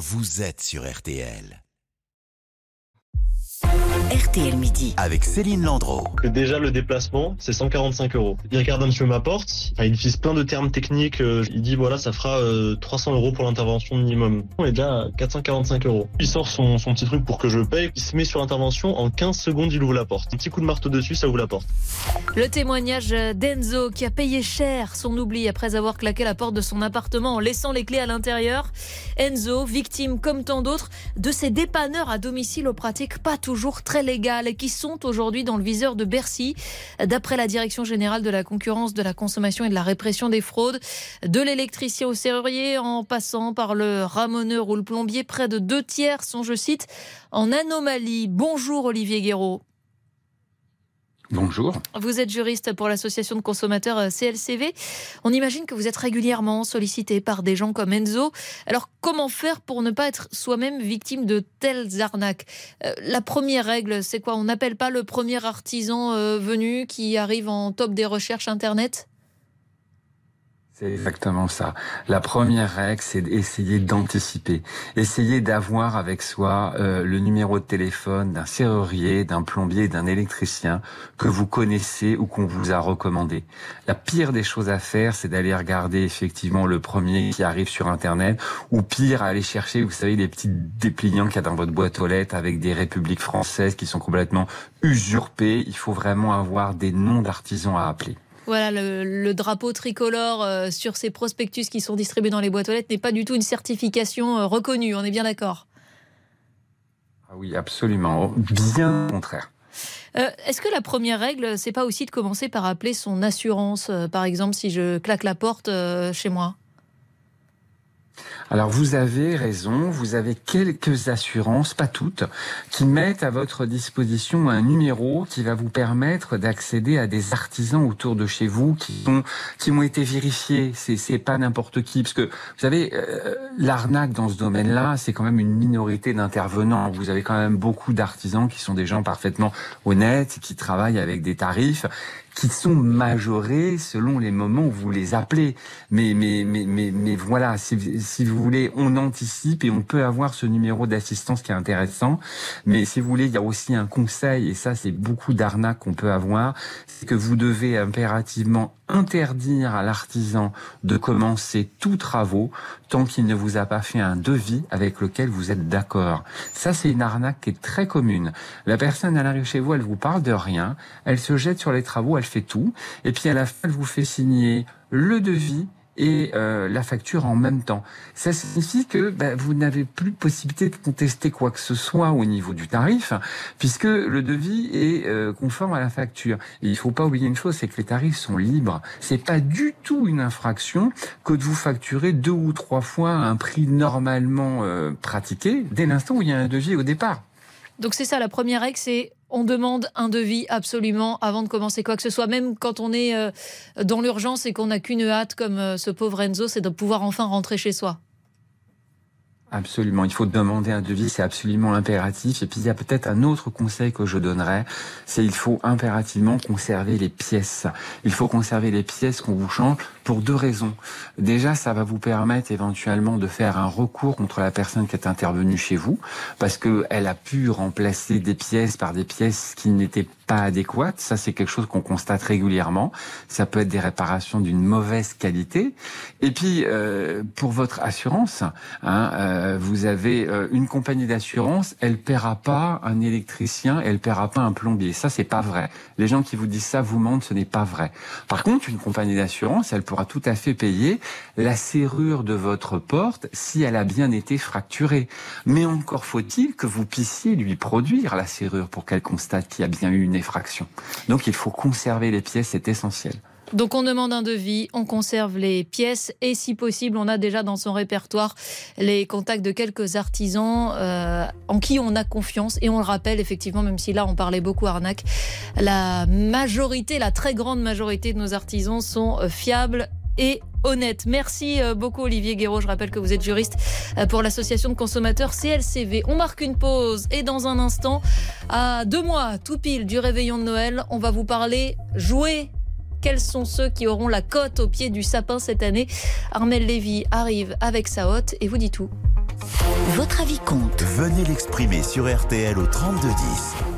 vous êtes sur RTL. RTL Midi. Avec Céline Landreau. déjà le déplacement, c'est 145 euros. Il regarde un petit peu ma porte, enfin, il utilise plein de termes techniques, euh, il dit voilà ça fera euh, 300 euros pour l'intervention minimum. On est déjà à 445 euros. Il sort son, son petit truc pour que je paye, il se met sur l'intervention, en 15 secondes il ouvre la porte. Un petit coup de marteau dessus, ça ouvre la porte. Le témoignage d'Enzo qui a payé cher son oubli après avoir claqué la porte de son appartement en laissant les clés à l'intérieur. Enzo, victime comme tant d'autres de ces dépanneurs à domicile aux pratiques pas toujours très légales qui sont aujourd'hui dans le viseur de Bercy. D'après la Direction générale de la concurrence, de la consommation et de la répression des fraudes, de l'électricien au serrurier en passant par le ramoneur ou le plombier, près de deux tiers sont, je cite, en anomalie. Bonjour Olivier Guéraud. Bonjour. Vous êtes juriste pour l'association de consommateurs euh, CLCV. On imagine que vous êtes régulièrement sollicité par des gens comme Enzo. Alors comment faire pour ne pas être soi-même victime de telles arnaques? Euh, La première règle, c'est quoi? On n'appelle pas le premier artisan euh, venu qui arrive en top des recherches Internet? C'est exactement ça. La première règle, c'est d'essayer d'anticiper. Essayer d'avoir avec soi euh, le numéro de téléphone d'un serrurier, d'un plombier, d'un électricien que vous connaissez ou qu'on vous a recommandé. La pire des choses à faire, c'est d'aller regarder effectivement le premier qui arrive sur Internet ou pire, aller chercher, vous savez, les petits dépliants qu'il y a dans votre boîte aux lettres avec des républiques françaises qui sont complètement usurpées. Il faut vraiment avoir des noms d'artisans à appeler. Voilà, le, le drapeau tricolore euh, sur ces prospectus qui sont distribués dans les boîtes aux lettres n'est pas du tout une certification euh, reconnue, on est bien d'accord? Ah oui, absolument. Bien au contraire. Euh, Est-ce que la première règle, c'est pas aussi de commencer par appeler son assurance, par exemple, si je claque la porte chez moi? Alors vous avez raison, vous avez quelques assurances, pas toutes, qui mettent à votre disposition un numéro qui va vous permettre d'accéder à des artisans autour de chez vous qui sont qui ont été vérifiés. C'est c'est pas n'importe qui parce que vous savez euh, l'arnaque dans ce domaine-là, c'est quand même une minorité d'intervenants. Vous avez quand même beaucoup d'artisans qui sont des gens parfaitement honnêtes, qui travaillent avec des tarifs qui sont majorés selon les moments où vous les appelez. Mais, mais, mais, mais, mais voilà, si, si vous voulez, on anticipe et on peut avoir ce numéro d'assistance qui est intéressant. Mais si vous voulez, il y a aussi un conseil, et ça, c'est beaucoup d'arnaques qu'on peut avoir, c'est que vous devez impérativement interdire à l'artisan de commencer tous travaux tant qu'il ne vous a pas fait un devis avec lequel vous êtes d'accord. Ça, c'est une arnaque qui est très commune. La personne, elle arrive chez vous, elle vous parle de rien, elle se jette sur les travaux, fait tout, et puis à la fin, elle vous fait signer le devis et euh, la facture en même temps. Ça signifie que bah, vous n'avez plus possibilité de contester quoi que ce soit au niveau du tarif, puisque le devis est euh, conforme à la facture. Et il faut pas oublier une chose, c'est que les tarifs sont libres. C'est pas du tout une infraction que de vous facturer deux ou trois fois un prix normalement euh, pratiqué dès l'instant où il y a un devis au départ. Donc c'est ça, la première règle, c'est on demande un devis absolument avant de commencer quoi que ce soit, même quand on est euh, dans l'urgence et qu'on n'a qu'une hâte comme euh, ce pauvre Enzo, c'est de pouvoir enfin rentrer chez soi. Absolument, il faut demander un devis, c'est absolument impératif. Et puis il y a peut-être un autre conseil que je donnerais, c'est il faut impérativement conserver les pièces. Il faut conserver les pièces qu'on vous change pour deux raisons. Déjà, ça va vous permettre éventuellement de faire un recours contre la personne qui est intervenue chez vous, parce que elle a pu remplacer des pièces par des pièces qui n'étaient pas adéquates. Ça, c'est quelque chose qu'on constate régulièrement. Ça peut être des réparations d'une mauvaise qualité. Et puis, euh, pour votre assurance, hein, euh, vous avez euh, une compagnie d'assurance, elle paiera pas un électricien, elle paiera pas un plombier. Ça, c'est pas vrai. Les gens qui vous disent ça vous mentent, ce n'est pas vrai. Par contre, une compagnie d'assurance, elle pourra tout à fait payer la serrure de votre porte si elle a bien été fracturée. Mais encore faut-il que vous puissiez lui produire la serrure pour qu'elle constate qu'il y a bien eu une effraction. Donc, il faut conserver les pièces, c'est essentiel. Donc on demande un devis, on conserve les pièces et si possible, on a déjà dans son répertoire les contacts de quelques artisans euh, en qui on a confiance. Et on le rappelle effectivement, même si là on parlait beaucoup arnaque, la majorité, la très grande majorité de nos artisans sont euh, fiables et honnêtes. Merci euh, beaucoup Olivier Guéraud. Je rappelle que vous êtes juriste euh, pour l'association de consommateurs CLCV. On marque une pause et dans un instant, à deux mois tout pile du réveillon de Noël, on va vous parler jouer quels sont ceux qui auront la cote au pied du sapin cette année? Armel Lévy arrive avec sa hotte et vous dit tout. Votre avis compte. Venez l'exprimer sur RTL au 3210.